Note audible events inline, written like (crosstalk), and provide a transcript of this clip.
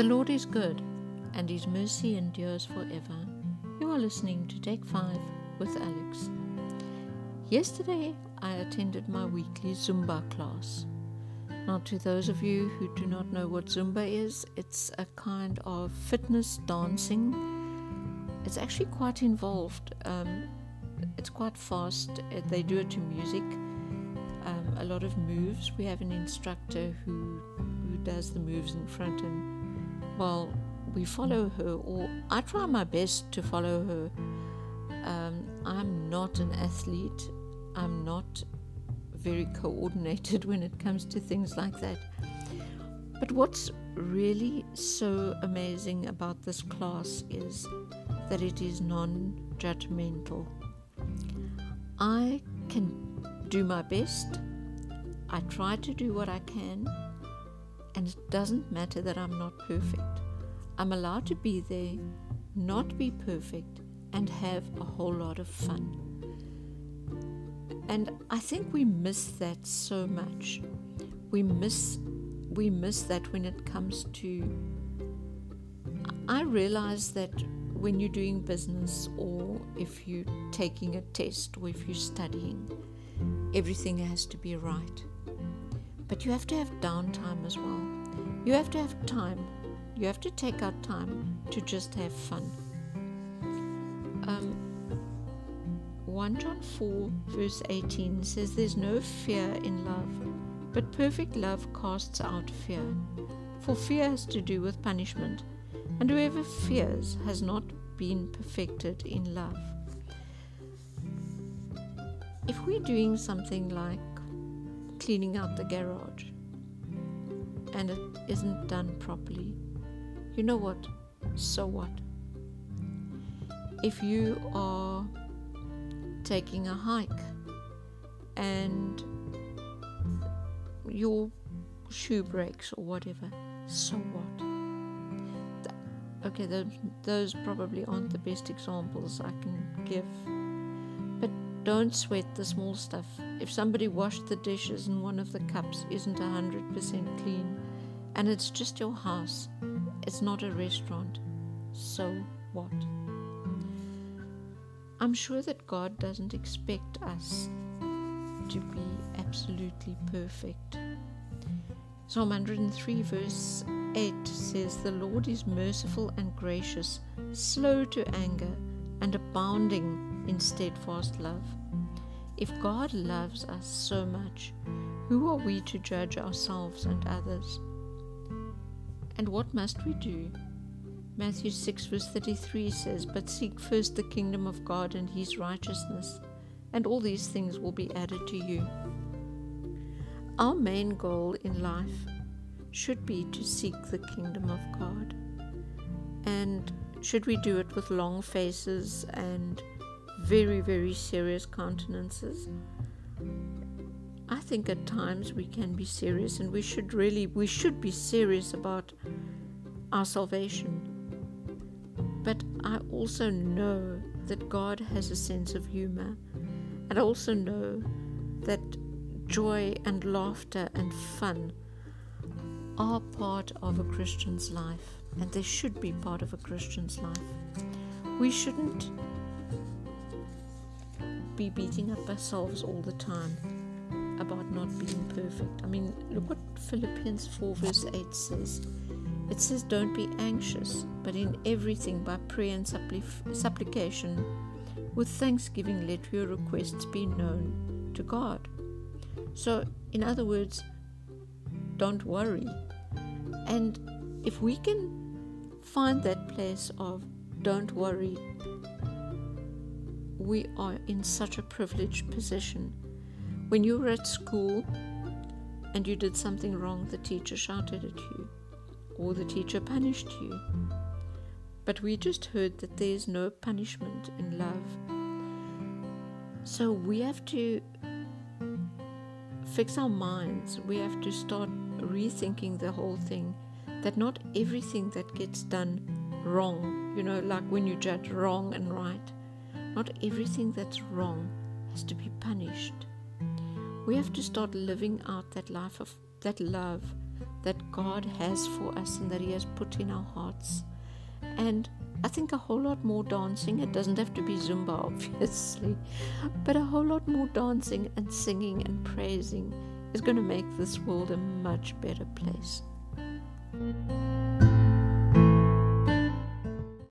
The Lord is good, and his mercy endures forever. You are listening to Take 5 with Alex. Yesterday, I attended my weekly Zumba class. Now, to those of you who do not know what Zumba is, it's a kind of fitness dancing. It's actually quite involved. Um, it's quite fast. They do it to music. Um, a lot of moves. We have an instructor who who does the moves in front, and well, we follow her, or I try my best to follow her. Um, I'm not an athlete. I'm not very coordinated (laughs) when it comes to things like that. But what's really so amazing about this class is that it is non judgmental. I can do my best, I try to do what I can, and it doesn't matter that I'm not perfect. I'm allowed to be there, not be perfect, and have a whole lot of fun. And I think we miss that so much. We miss we miss that when it comes to I realize that when you're doing business or if you're taking a test or if you're studying, everything has to be right. But you have to have downtime as well. You have to have time. You have to take out time to just have fun. Um, 1 John 4, verse 18 says, There's no fear in love, but perfect love casts out fear. For fear has to do with punishment, and whoever fears has not been perfected in love. If we're doing something like cleaning out the garage and it isn't done properly, you know what? So what? If you are taking a hike and your shoe breaks or whatever, so what? okay, those, those probably aren't the best examples I can give. Don't sweat the small stuff. If somebody washed the dishes and one of the cups isn't 100% clean, and it's just your house, it's not a restaurant, so what? I'm sure that God doesn't expect us to be absolutely perfect. Psalm 103, verse 8 says, The Lord is merciful and gracious, slow to anger, and abounding in steadfast love. If God loves us so much, who are we to judge ourselves and others? And what must we do? Matthew 6, verse 33 says, But seek first the kingdom of God and his righteousness, and all these things will be added to you. Our main goal in life should be to seek the kingdom of God. And should we do it with long faces and very, very serious countenances? I think at times we can be serious and we should really we should be serious about our salvation but I also know that God has a sense of humor. And I also know that joy and laughter and fun are part of a Christian's life, and they should be part of a Christian's life. We shouldn't be beating up ourselves all the time about not being perfect. I mean, look what Philippians 4, verse 8 says. It says, Don't be anxious, but in everything by prayer and suppli- supplication, with thanksgiving, let your requests be known to God. So, in other words, don't worry. And if we can find that place of don't worry, we are in such a privileged position. When you were at school and you did something wrong, the teacher shouted at you or the teacher punished you. But we just heard that there is no punishment in love. So we have to fix our minds. We have to start rethinking the whole thing that not everything that gets done wrong, you know, like when you judge wrong and right, not everything that's wrong has to be punished. We have to start living out that life of that love that God has for us and that He has put in our hearts. And I think a whole lot more dancing. It doesn't have to be Zumba, (laughs) obviously, but a whole lot more dancing and singing and praising is going to make this world a much better place.